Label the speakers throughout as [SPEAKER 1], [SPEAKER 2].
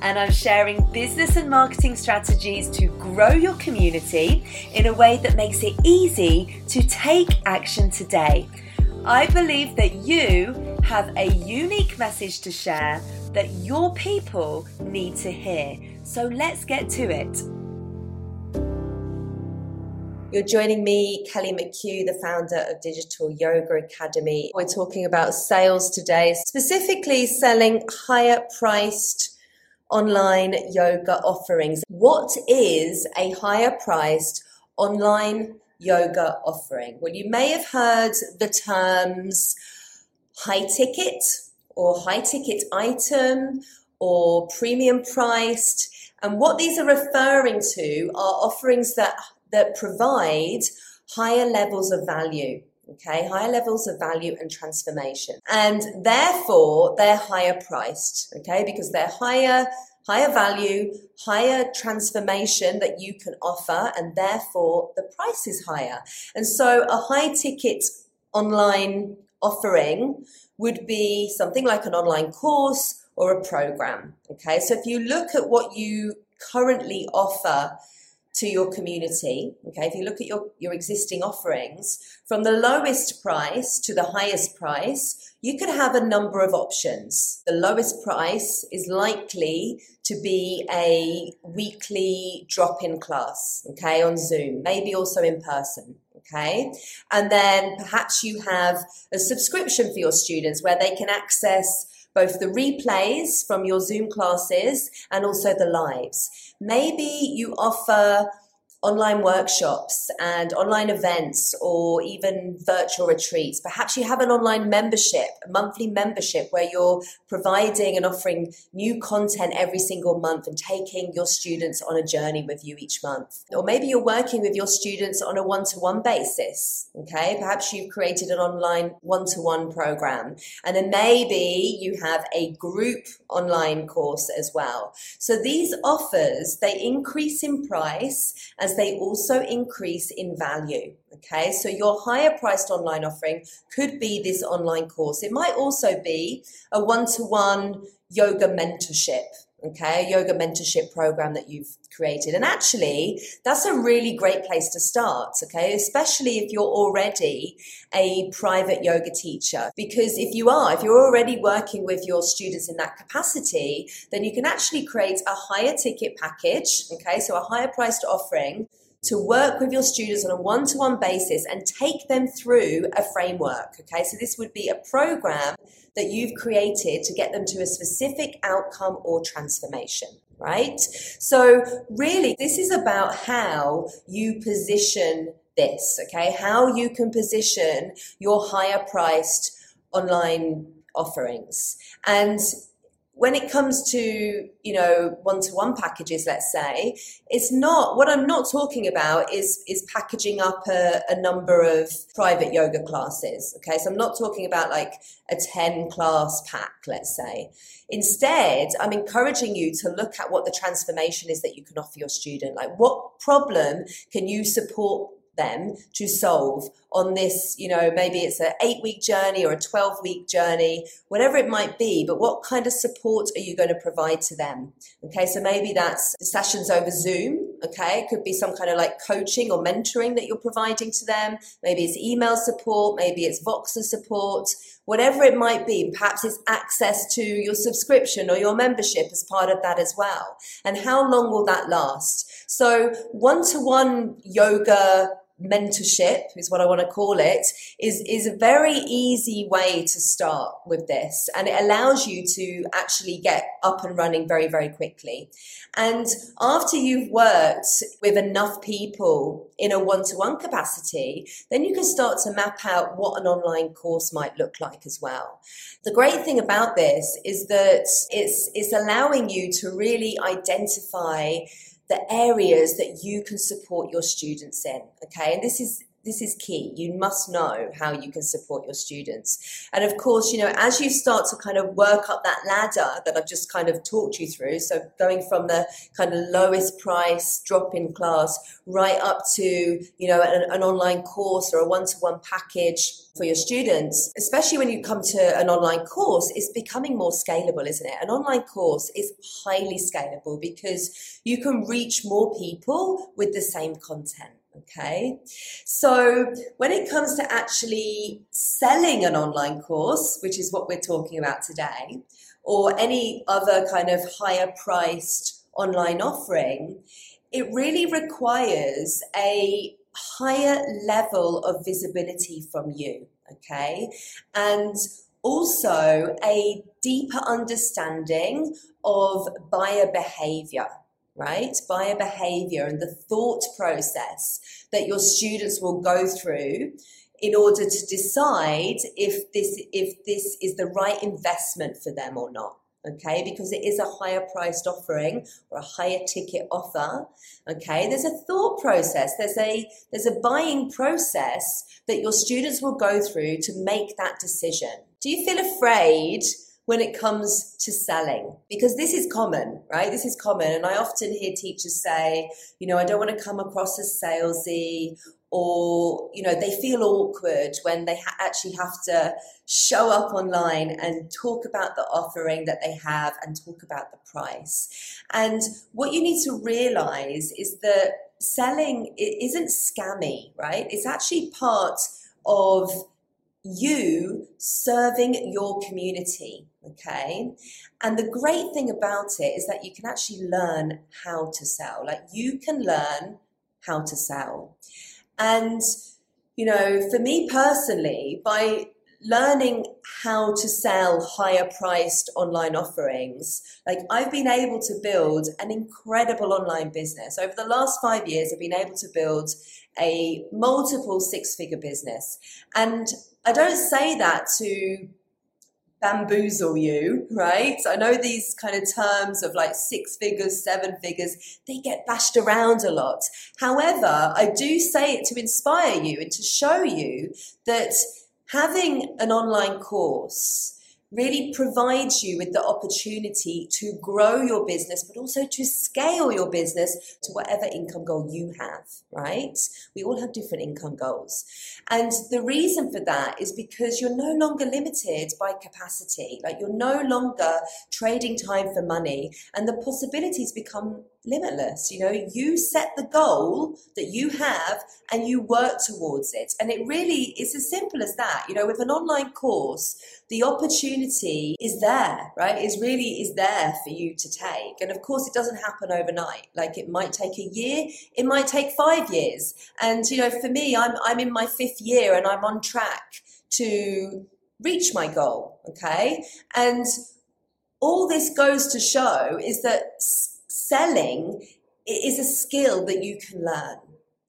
[SPEAKER 1] and I'm sharing business and marketing strategies to grow your community in a way that makes it easy to take action today. I believe that you have a unique message to share that your people need to hear. So let's get to it. You're joining me, Kelly McHugh, the founder of Digital Yoga Academy. We're talking about sales today, specifically selling higher priced online yoga offerings. What is a higher priced online yoga offering? Well, you may have heard the terms high ticket or high ticket item or premium priced. And what these are referring to are offerings that that provide higher levels of value okay? Higher levels of value and transformation. And therefore they're higher priced okay? Because they're higher higher value higher transformation that you can offer and therefore the price is higher. And so a high ticket online offering would be something like an online course or a program okay? So if you look at what you currently offer to your community. Okay, if you look at your, your existing offerings, from the lowest price to the highest price, you could have a number of options. The lowest price is likely to be a weekly drop in class, okay, on Zoom, maybe also in person. Okay. And then perhaps you have a subscription for your students where they can access both the replays from your Zoom classes and also the lives. Maybe you offer online workshops and online events or even virtual retreats. Perhaps you have an online membership, a monthly membership where you're providing and offering new content every single month and taking your students on a journey with you each month. Or maybe you're working with your students on a one to one basis. Okay. Perhaps you've created an online one to one program and then maybe you have a group online course as well. So these offers, they increase in price as they also increase in value. Okay, so your higher priced online offering could be this online course. It might also be a one to one yoga mentorship okay, a yoga mentorship program that you've created. And actually, that's a really great place to start, okay, especially if you're already a private yoga teacher. Because if you are, if you're already working with your students in that capacity, then you can actually create a higher ticket package, okay, so a higher priced offering to work with your students on a one to one basis and take them through a framework. Okay, so this would be a program that you've created to get them to a specific outcome or transformation. Right? So, really, this is about how you position this, okay? How you can position your higher priced online offerings. And when it comes to you know one-to-one packages let's say it's not what i'm not talking about is is packaging up a, a, number of private yoga classes okay? So i'm not talking about like a 10 class pack let's say. Instead i'm encouraging you to look at what the transformation is that you can offer your student. Like what problem can you support them to solve on this, you know, maybe it's an eight week journey or a 12 week journey, whatever it might be, but what kind of support are you going to provide to them? Okay, so maybe that's sessions over Zoom. Okay, it could be some kind of like coaching or mentoring that you're providing to them. Maybe it's email support, maybe it's Voxer support, whatever it might be. Perhaps it's access to your subscription or your membership as part of that as well. And how long will that last? So one to one yoga mentorship is what I want to call it is is a very easy way to start with this and it allows you to actually get up and running very very quickly. And after you've worked with enough people in a one-to-one capacity then you can start to map out what an online course might look like as well. The great thing about this is that it's it's allowing you to really identify the areas that you can support your students in. Okay, and this is this is key. You must know how you can support your students. And of course, you know, as you start to kind of work up that ladder that I've just kind of talked you through, so going from the kind of lowest price drop in class right up to, you know, an, an online course or a one to one package for your students, especially when you come to an online course, it's becoming more scalable, isn't it? An online course is highly scalable because you can reach more people with the same content. Okay. So when it comes to actually selling an online course, which is what we're talking about today, or any other kind of higher priced online offering, it really requires a higher level of visibility from you. Okay. And also a deeper understanding of buyer behavior right? Buyer behavior and the thought process that your students will go through in order to decide if this if this is the right investment for them or not okay because it is a higher priced offering or a higher ticket offer okay there's a thought process there's a there's a buying process that your students will go through to make that decision do you feel afraid when it comes to selling because this is common right? This is common. And i often hear teachers say you know i don't want to come across as salesy or you know they feel awkward when they ha- actually have to show up online and talk about the offering that they have and talk about the price. And what you need to realize is that selling isn't scammy right? It's actually part of you serving your community. Okay. And the great thing about it is that you can actually learn how to sell. Like you can learn how to sell. And, you know, for me personally, by learning how to sell higher priced online offerings, like I've been able to build an incredible online business. Over the last five years, I've been able to build a multiple six figure business. And I don't say that to bamboozle you, right? I know these kind of terms of like six figures, seven figures, they get bashed around a lot. However, I do say it to inspire you and to show you that having an online course really provides you with the opportunity to grow your business, but also to scale your business to whatever income goal you have, right? We all have different income goals. And the reason for that is because you're no longer limited by capacity. Like you're no longer trading time for money and the possibilities become limitless. You know, you set the goal that you have and you work towards it. And it really is as simple as that. You know, with an online course, the opportunity is there, right? Is really is there for you to take. And of course, it doesn't happen overnight. Like it might take a year, it might take five years. And you know, for me, I'm I'm in my fifth year and I'm on track to reach my goal. Okay, and all this goes to show is that selling is a skill that you can learn.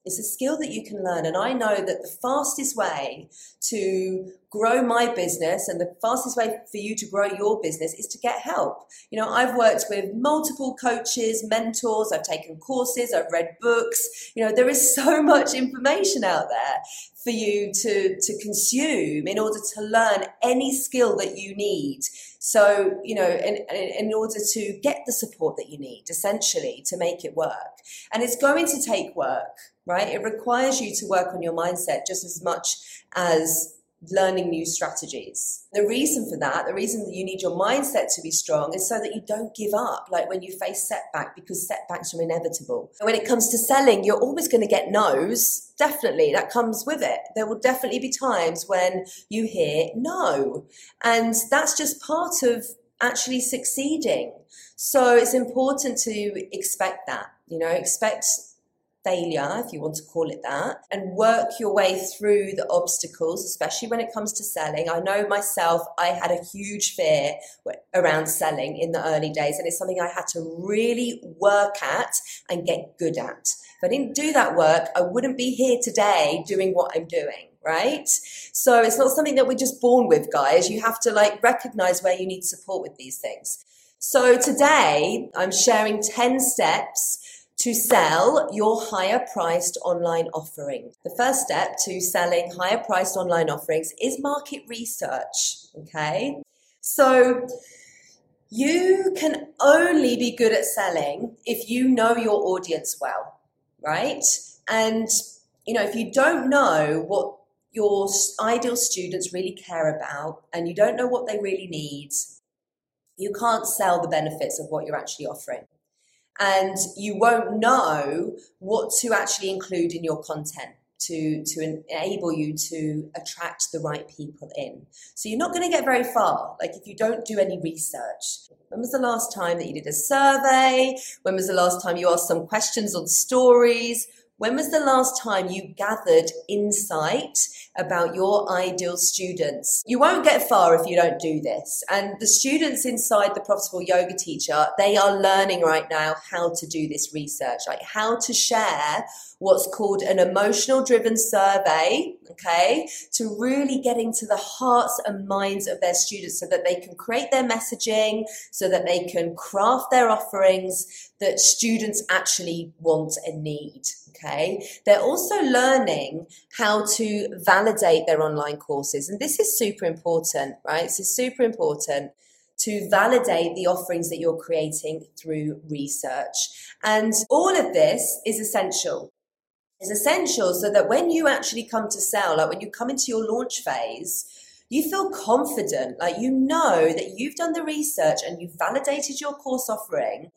[SPEAKER 1] It's a skill that you can learn. And I know that the fastest way to grow my business and the fastest way for you to grow your business is to get help. You know, I've worked with multiple coaches, mentors, I've taken courses, I've read books. You know, there is so much information out there for you to, to consume in order to learn any skill that you need. So, you know, in, in order to get the support that you need, essentially, to make it work. And it's going to take work, right? It requires you to work on your mindset just as much as learning new strategies. The reason for that, the reason that you need your mindset to be strong is so that you don't give up, like when you face setback, because setbacks are inevitable. when it comes to selling, you're always going to get no's. Definitely, that comes with it. There will definitely be times when you hear no. And that's just part of actually succeeding. So it's important to expect that, you know, expect failure, if you want to call it that, and work your way through the obstacles, especially when it comes to selling. I know myself, I had a huge fear around selling in the early days, and it's something I had to really work at and get good at. If I didn't do that work, I wouldn't be here today doing what I'm doing right? So it's not something that we're just born with, guys. You have to like recognize where you need support with these things. So today I'm sharing 10 steps to sell your higher priced online offering. The first step to selling higher priced online offerings is market research. Okay. So you can only be good at selling if you know your audience well, right? And, you know, if you don't know what your ideal students really care about and you don't know what they really need, you can't sell the benefits of what you're actually offering and you won't know what to actually include in your content to to enable you to attract the right people in. So you're not going to get very far. Like if you don't do any research. When was the last time that you did a survey? When was the last time you asked some questions on stories? When was the last time you gathered insight about your ideal students? You won't get far if you don't do this. And the students inside the Profitable Yoga Teacher, they are learning right now how to do this research, like how to share what's called an emotional driven survey, okay, to really get into the hearts and minds of their students so that they can create their messaging, so that they can craft their offerings that students actually want and need. Okay. They're also learning how to validate their online courses. And this is super important, right? This is super important to validate the offerings that you're creating through research. And all of this is essential. Is essential so that when you actually come to sell, like when you come into your launch phase, you feel confident, like you know that you've done the research and you've validated your course offering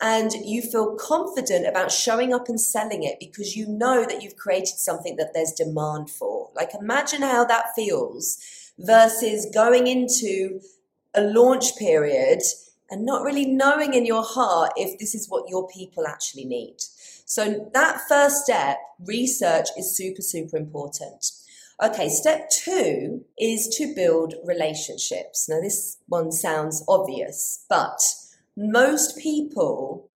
[SPEAKER 1] and you feel confident about showing up and selling it because you know that you've created something that there's demand for. Like, imagine how that feels versus going into a launch period and not really knowing in your heart if this is what your people actually need. So, that first step, research, is super, super important. Okay, step two is to build relationships. Now, this one sounds obvious, but most people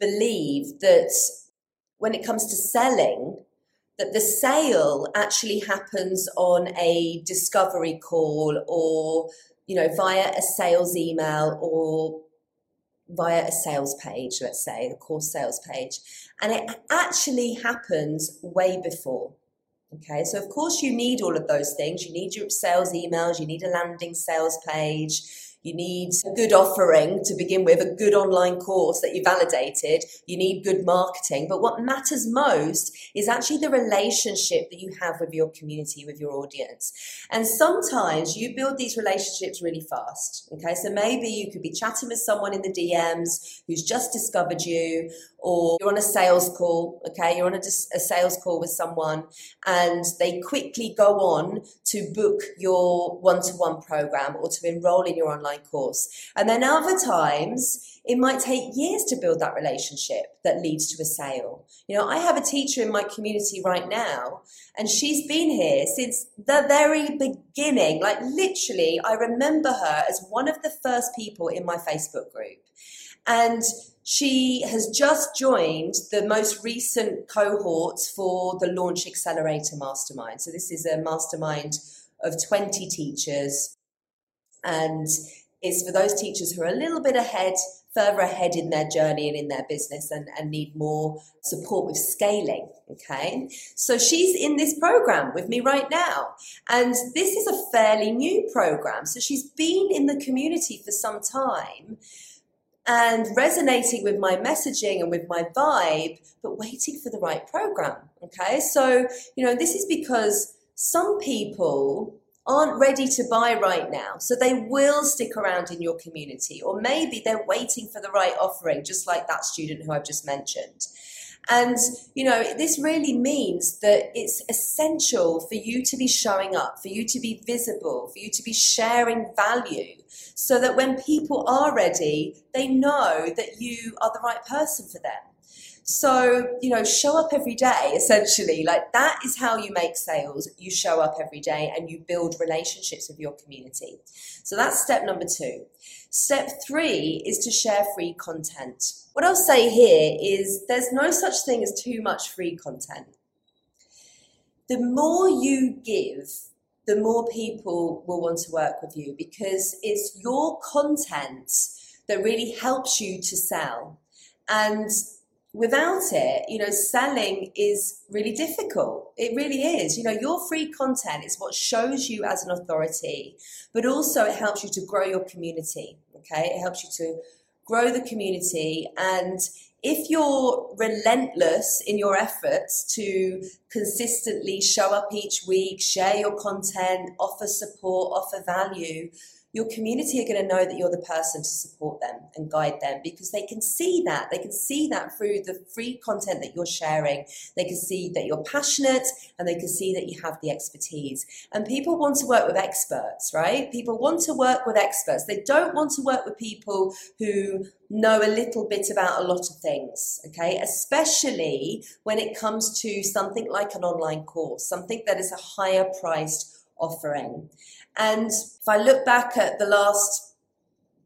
[SPEAKER 1] believe that when it comes to selling, that the sale actually happens on a discovery call or you know via a sales email or via a sales page let's say the course sales page and it actually happens way before okay? So of course you need all of those things. You need your sales emails you need a landing sales page you need a good offering to begin with, a good online course that you validated. You need good marketing. But what matters most is actually the relationship that you have with your community, with your audience. And sometimes you build these relationships really fast. Okay. So maybe you could be chatting with someone in the DMs who's just discovered you, or you're on a sales call. Okay. You're on a, a sales call with someone and they quickly go on to book your one to one program or to enroll in your online online course. And then other times, it might take years to build that relationship that leads to a sale. You know, I have a teacher in my community right now, and she's been here since the very beginning. Like, literally, I remember her as one of the first people in my Facebook group. And she has just joined the most recent cohort for the Launch Accelerator Mastermind. So, this is a mastermind of 20 teachers and is for those teachers who are a little bit ahead, further ahead in their journey and in their business and, and need more support with scaling. Okay. So she's in this program with me right now. And this is a fairly new program. So she's been in the community for some time and resonating with my messaging and with my vibe, but waiting for the right program. Okay. So, you know, this is because some people aren't ready to buy right now. So they will stick around in your community, or maybe they're waiting for the right offering, just like that student who I've just mentioned. And, you know, this really means that it's essential for you to be showing up, for you to be visible, for you to be sharing value, so that when people are ready, they know that you are the right person for them. So, you know, show up every day, essentially. Like that is how you make sales. You show up every day and you build relationships with your community. So that's step number two. Step three is to share free content. What I'll say here is there's no such thing as too much free content. The more you give, the more people will want to work with you because it's your content that really helps you to sell. And without it, you know, selling is really difficult. It really is. You know, your free content is what shows you as an authority, but also it helps you to grow your community. Okay. It helps you to grow the community. And if you're relentless in your efforts to consistently show up each week, share your content, offer support, offer value, your community are going to know that you're the person to support them and guide them because they can see that. They can see that through the free content that you're sharing. They can see that you're passionate and they can see that you have the expertise. And people want to work with experts, right? People want to work with experts. They don't want to work with people who know a little bit about a lot of things, okay? Especially when it comes to something like an online course, something that is a higher priced offering. And if I look back at the last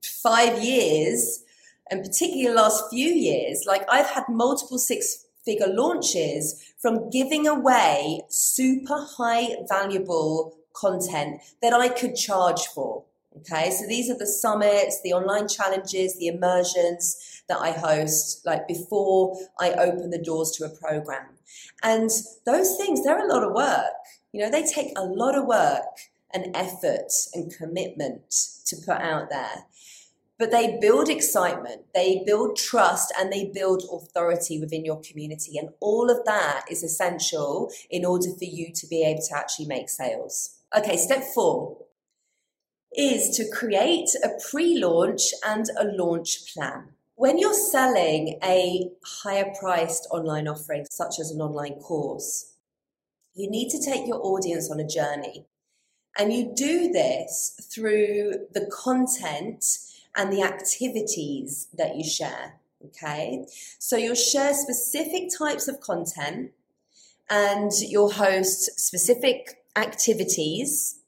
[SPEAKER 1] five years, and particularly the last few years, like I've had multiple six figure launches from giving away super high valuable content that I could charge for. Okay, so these are the summits, the online challenges, the immersions that I host, like before I open the doors to a program. And those things, they're a lot of work. You know, they take a lot of work and effort and commitment to put out there. But they build excitement, they build trust, and they build authority within your community. And all of that is essential in order for you to be able to actually make sales. Okay, step four is to create a pre launch and a launch plan. When you're selling a higher priced online offering, such as an online course, you need to take your audience on a journey. And you do this through the content and the activities that you share. Okay. So you'll share specific types of content and you'll host specific activities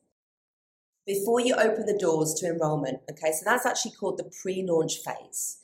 [SPEAKER 1] before you open the doors to enrollment. Okay. So that's actually called the pre launch phase.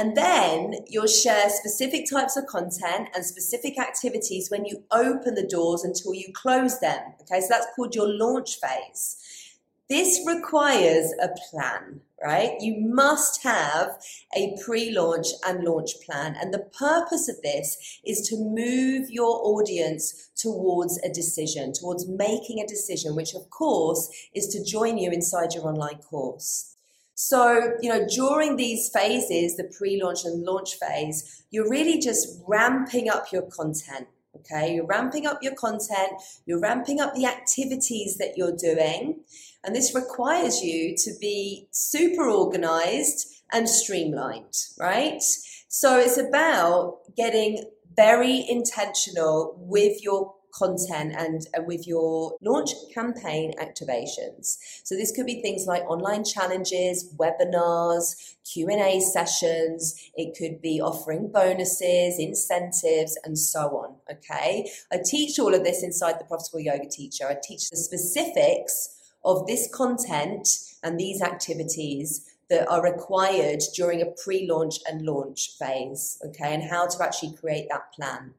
[SPEAKER 1] And then you'll share specific types of content and specific activities when you open the doors until you close them. Okay, so that's called your launch phase. This requires a plan, right? You must have a pre launch and launch plan. And the purpose of this is to move your audience towards a decision, towards making a decision, which of course is to join you inside your online course. So, you know, during these phases, the pre launch and launch phase, you're really just ramping up your content. Okay, you're ramping up your content, you're ramping up the activities that you're doing, and this requires you to be super organized and streamlined, right? So it's about getting very intentional with your content and, with your launch campaign activations. So this could be things like online challenges, webinars, Q&A sessions, it could be offering bonuses, incentives and so on, okay? I teach all of this inside the Profitable Yoga Teacher. I teach the specifics of this content and these activities that are required during a pre-launch and launch phase, okay, and how to actually create that plan.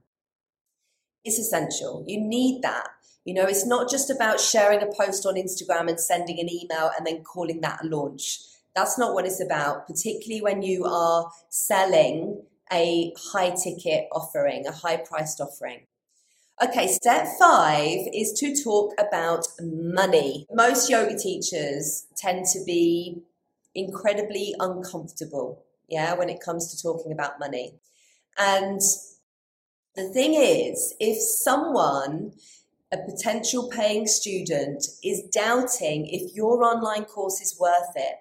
[SPEAKER 1] It's essential. You need that. You know, it's not just about sharing a post on Instagram and sending an email and then calling that a launch. That's not what it's about, particularly when you are selling a high ticket offering, a high priced offering. Okay, step five is to talk about money. Most yoga teachers tend to be incredibly uncomfortable, yeah, when it comes to talking about money. And the thing is, if someone, a potential paying student, is doubting if your online course is worth it,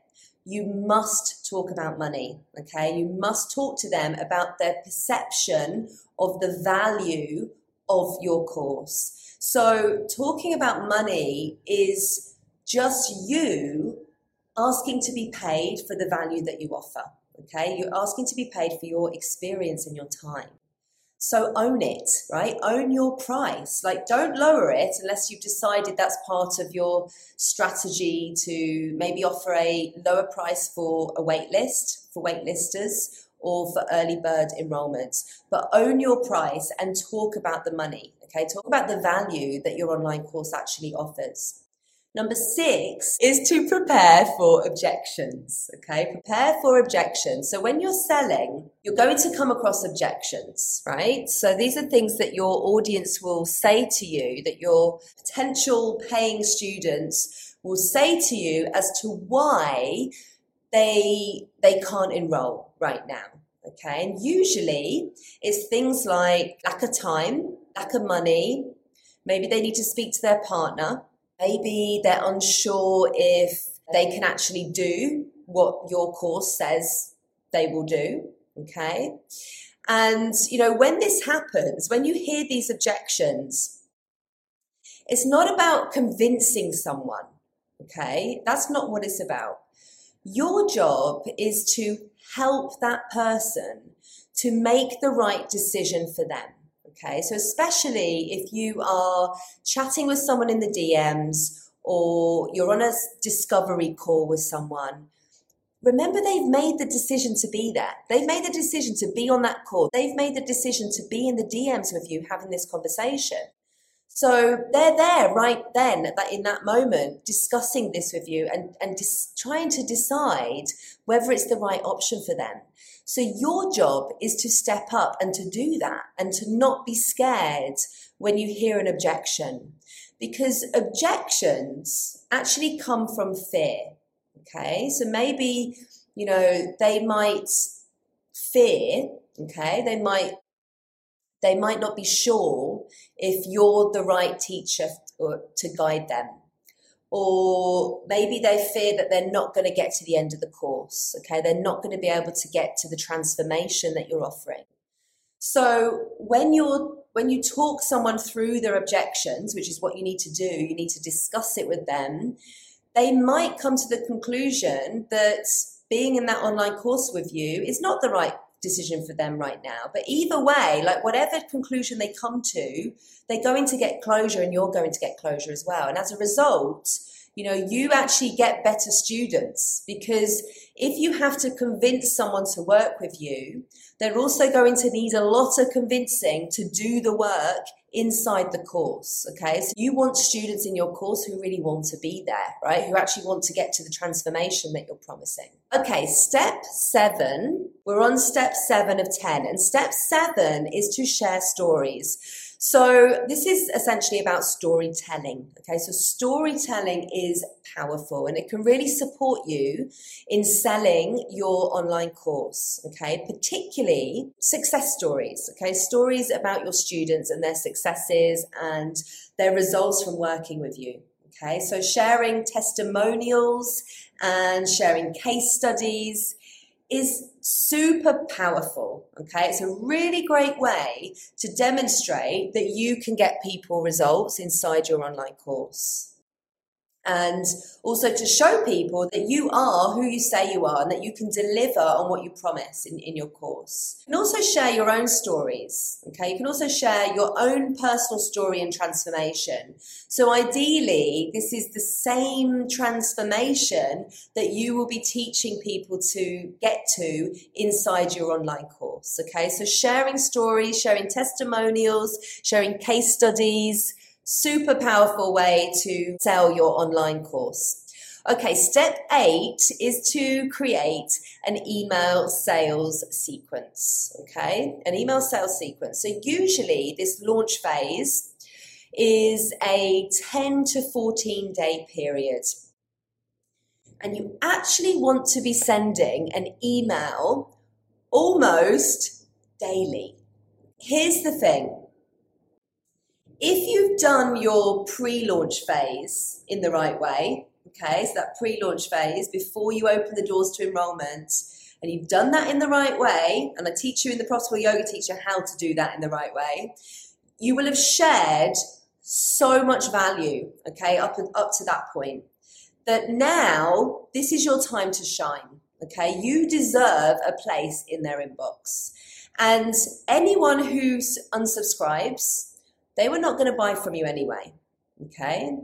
[SPEAKER 1] you must talk about money. Okay. You must talk to them about their perception of the value of your course. So, talking about money is just you asking to be paid for the value that you offer. Okay. You're asking to be paid for your experience and your time. So own it, right? Own your price. Like, don't lower it unless you've decided that's part of your strategy to maybe offer a lower price for a wait list, for waitlisters, or for early bird enrollments. But own your price and talk about the money, okay? Talk about the value that your online course actually offers. Number six is to prepare for objections. Okay, prepare for objections. So when you're selling, you're going to come across objections, right? So these are things that your audience will say to you, that your potential paying students will say to you as to why they they can't enroll right now. Okay, and usually it's things like lack of time, lack of money, maybe they need to speak to their partner Maybe they're unsure if they can actually do what your course says they will do. Okay. And, you know, when this happens, when you hear these objections, it's not about convincing someone. Okay. That's not what it's about. Your job is to help that person to make the right decision for them. Okay, so especially if you are chatting with someone in the DMs or you're on a discovery call with someone, remember they've made the decision to be there. They've made the decision to be on that call. They've made the decision to be in the DMs with you having this conversation. So they're there right then, that in that moment, discussing this with you and and dis- trying to decide whether it's the right option for them. So your job is to step up and to do that and to not be scared when you hear an objection. Because objections actually come from fear. Okay. So maybe, you know, they might fear, okay, they might they might not be sure if you're the right teacher to guide them. Or maybe they fear that they're not going to get to the end of the course okay? They're not going to be able to get to the transformation that you're offering. So when you're when you talk someone through their objections which is what you need to do you need to discuss it with them they might come to the conclusion that being in that online course with you is not the right decision for them right now. But either way, like whatever conclusion they come to, they're going to get closure and you're going to get closure as well. And as a result, you know, you actually get better students because if you have to convince someone to work with you, they're also going to need a lot of convincing to do the work inside the course. Okay. So you want students in your course who really want to be there, right? Who actually want to get to the transformation that you're promising. Okay. Step seven. We're on step seven of 10 and step seven is to share stories. So this is essentially about storytelling. Okay, so storytelling is powerful and it can really support you in selling your online course. Okay, particularly success stories. Okay, stories about your students and their successes and their results from working with you. Okay, so sharing testimonials and sharing case studies is super powerful. Okay, it's a really great way to demonstrate that you can get people results inside your online course and also to show people that you are who you say you are and that you can deliver on what you promise in, in your course. You can also share your own stories. Okay, you can also share your own personal story and transformation. So ideally, this is the same transformation that you will be teaching people to get to inside your online course. Okay, so sharing stories, sharing testimonials, sharing case studies super powerful way to sell your online course. Okay, step eight is to create an email sales sequence. Okay, an email sales sequence. So, usually, this launch phase is a 10 to 14 day period. And you actually want to be sending an email almost daily. Here's the thing if you've done your pre launch phase in the right way, okay, so that pre launch phase before you open the doors to enrollment, and you've done that in the right way, and I teach you in the Profitable Yoga Teacher how to do that in the right way, you will have shared so much value, okay, up, and, up to that point. That now this is your time to shine, okay? You deserve a place in their inbox. And anyone who unsubscribes, they were not going to buy from you anyway. Okay,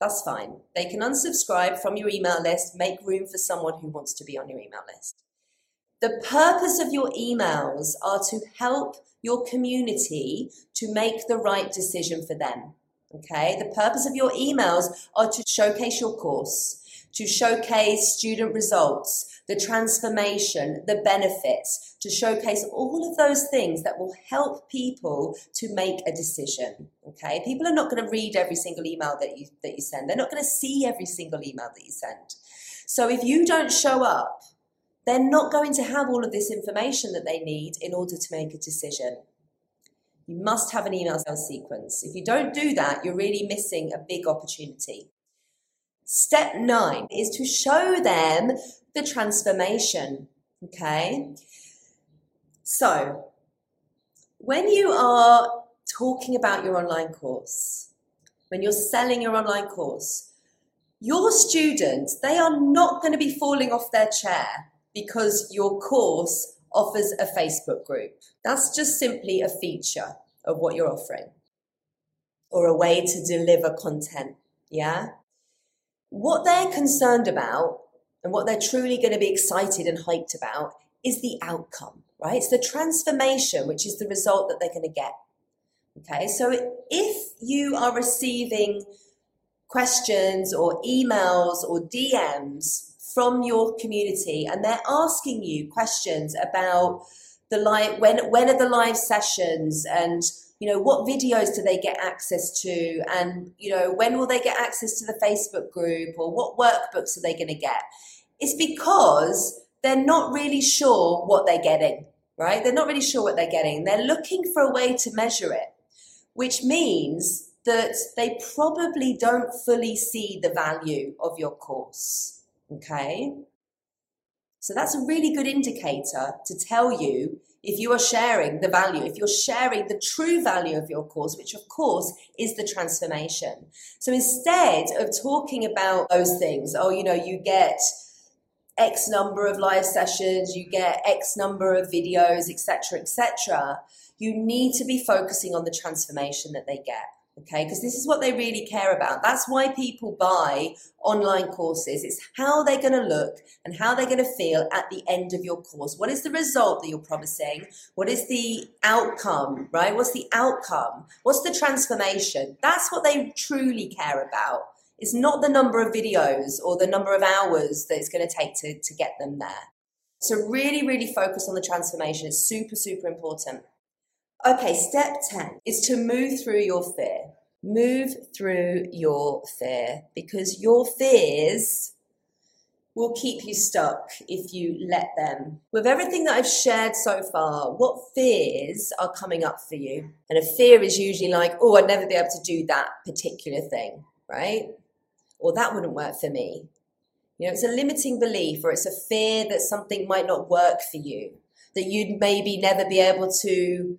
[SPEAKER 1] that's fine. They can unsubscribe from your email list, make room for someone who wants to be on your email list. The purpose of your emails are to help your community to make the right decision for them. Okay, the purpose of your emails are to showcase your course, to showcase student results, the transformation, the benefits, to showcase all of those things that will help people to make a decision. Okay, people are not going to read every single email that you that you send. They're not going to see every single email that you send. So if you don't show up, they're not going to have all of this information that they need in order to make a decision. You must have an email sales sequence. If you don't do that, you're really missing a big opportunity. Step nine is to show them the transformation. Okay. So, when you are talking about your online course, when you're selling your online course, your students, they are not going to be falling off their chair because your course offers a Facebook group. That's just simply a feature of what you're offering or a way to deliver content. Yeah. What they're concerned about and what they're truly going to be excited and hyped about is the outcome, right? It's the transformation, which is the result that they're going to get. Okay. So if you are receiving questions or emails or DMs from your community and they're asking you questions about the live when when are the live sessions and you know what videos do they get access to and you know when will they get access to the facebook group or what workbooks are they going to get it's because they're not really sure what they're getting right they're not really sure what they're getting they're looking for a way to measure it which means that they probably don't fully see the value of your course Okay. So that's a really good indicator to tell you if you are sharing the value, if you're sharing the true value of your course, which of course is the transformation. So instead of talking about those things, oh, you know, you get X number of live sessions, you get X number of videos, etc., etc., you need to be focusing on the transformation that they get okay? Because this is what they really care about. That's why people buy online courses. It's how they're going to look and how they're going to feel at the end of your course. What is the result that you're promising? What is the outcome right? What's the outcome? What's the transformation? That's what they truly care about it's not the number of videos or the number of hours that it's going to take to, to get them there so really really focus on the transformation it's super super important Okay, step 10 is to move through your fear. Move through your fear because your fears will keep you stuck if you let them. With everything that I've shared so far, what fears are coming up for you? And a fear is usually like, oh, I'd never be able to do that particular thing, right? Or that wouldn't work for me. You know, it's a limiting belief or it's a fear that something might not work for you, that you'd maybe never be able to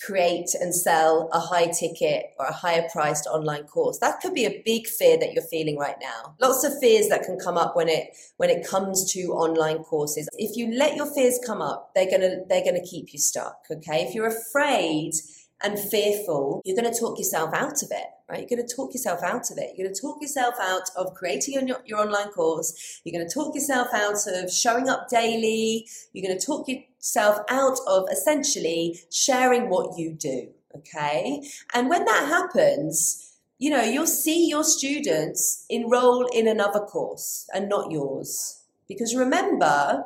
[SPEAKER 1] create and sell a high ticket or a higher priced online course. That could be a big fear that you're feeling right now. Lots of fears that can come up when it when it comes to online courses. If you let your fears come up they're going to they're going to keep you stuck okay? If you're afraid and fearful you're going to talk yourself out of it right? You're going to talk yourself out of it. You're going to talk yourself out of creating your, your online course. You're going to talk yourself out of showing up daily. You're going to talk yourself out of essentially sharing what you do. Okay. And when that happens, you know, you'll see your students enroll in another course and not yours. Because remember,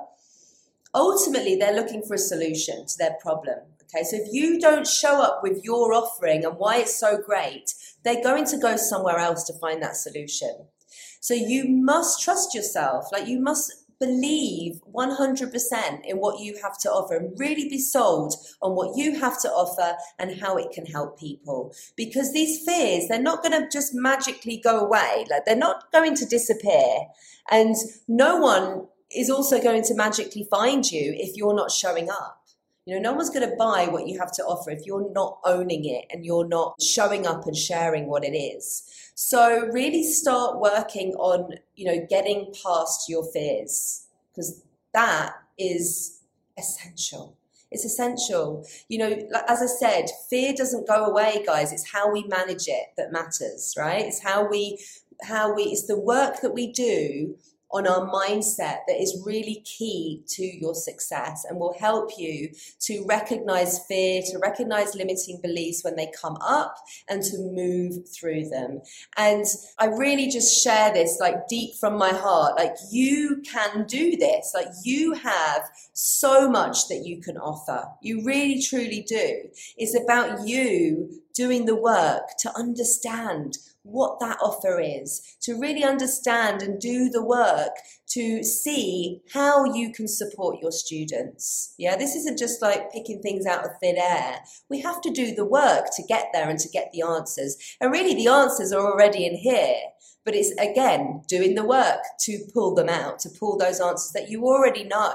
[SPEAKER 1] ultimately, they're looking for a solution to their problem. Okay, so if you don't show up with your offering and why it's so great, they're going to go somewhere else to find that solution. So you must trust yourself. Like you must believe 100% in what you have to offer and really be sold on what you have to offer and how it can help people. Because these fears, they're not going to just magically go away. Like they're not going to disappear. And no one is also going to magically find you if you're not showing up. You know, no one's going to buy what you have to offer if you're not owning it and you're not showing up and sharing what it is. So really start working on, you know, getting past your fears because that is essential. It's essential. You know, as I said, fear doesn't go away, guys. It's how we manage it that matters, right? It's how we, how we, it's the work that we do on our mindset that is really key to your success and will help you to recognize fear, to recognize limiting beliefs when they come up and to move through them. And I really just share this like deep from my heart. Like you can do this. Like you have so much that you can offer. You really truly do. It's about you doing the work to understand what that offer is, to really understand and do the work to see how you can support your students. Yeah, this isn't just like picking things out of thin air. We have to do the work to get there and to get the answers. And really, the answers are already in here. But it's again doing the work to pull them out, to pull those answers that you already know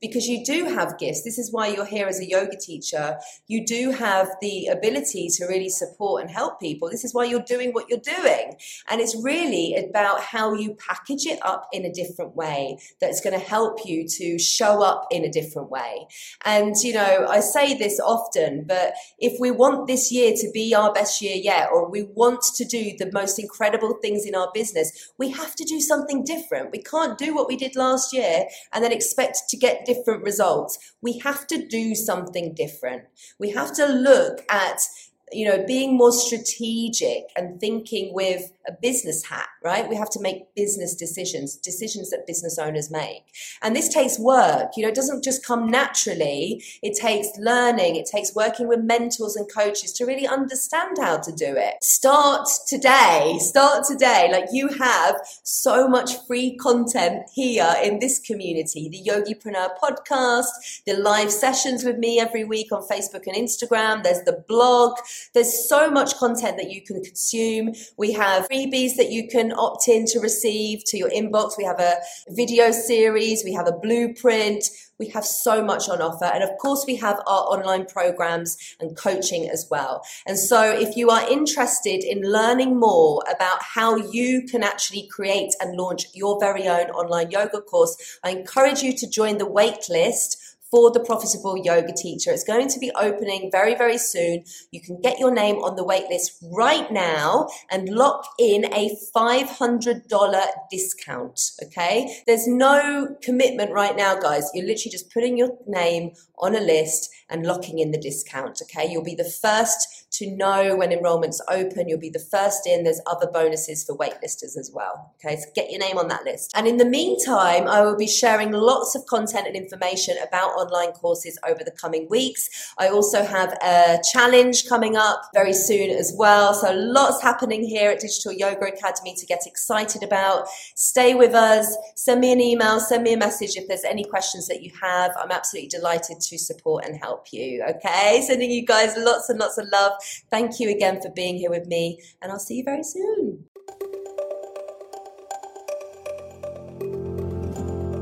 [SPEAKER 1] because you do have gifts. This is why you're here as a yoga teacher. You do have the ability to really support and help people. This is why you're doing what you're doing. And it's really about how you package it up in a different way that's going to help you to show up in a different way. And, you know, I say this often, but if we want this year to be our best year yet, or we want to do the most incredible things in our business, we have to do something different. We can't do what we did last year and then expect to get different results. We have to do something different. We have to look at you know, being more strategic and thinking with a business hat, right? We have to make business decisions, decisions that business owners make. And this takes work. You know, it doesn't just come naturally. It takes learning. It takes working with mentors and coaches to really understand how to do it. Start today. Start today. Like you have so much free content here in this community. The Yogipreneur podcast, the live sessions with me every week on Facebook and Instagram. There's the blog. There's so much content that you can consume. We have freebies that you can opt in to receive to your inbox. We have a video series. We have a blueprint. We have so much on offer. And of course, we have our online programs and coaching as well. And so if you are interested in learning more about how you can actually create and launch your very own online yoga course, I encourage you to join the waitlist for the profitable yoga teacher. It's going to be opening very, very soon. You can get your name on the waitlist right now and lock in a $500 discount. Okay. There's no commitment right now, guys. You're literally just putting your name on a list and locking in the discount. Okay. You'll be the first to know when enrollments open. You'll be the first in. There's other bonuses for waitlisters as well. Okay, so get your name on that list. And in the meantime, I will be sharing lots of content and information about online courses over the coming weeks. I also have a challenge coming up very soon as well. So lots happening here at Digital Yoga Academy to get excited about. Stay with us. Send me an email, send me a message if there's any questions that you have. I'm absolutely delighted to support and help you. Okay, sending you guys lots and lots of love. Thank you again for being here with me, and I'll see you very soon.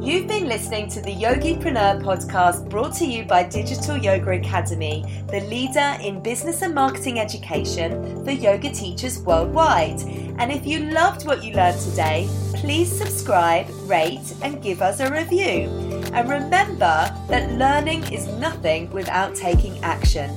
[SPEAKER 1] You've been listening to the Yogipreneur podcast brought to you by Digital Yoga Academy, the leader in business and marketing education for yoga teachers worldwide. And if you loved what you learned today, please subscribe, rate, and give us a review. And remember that learning is nothing without taking action.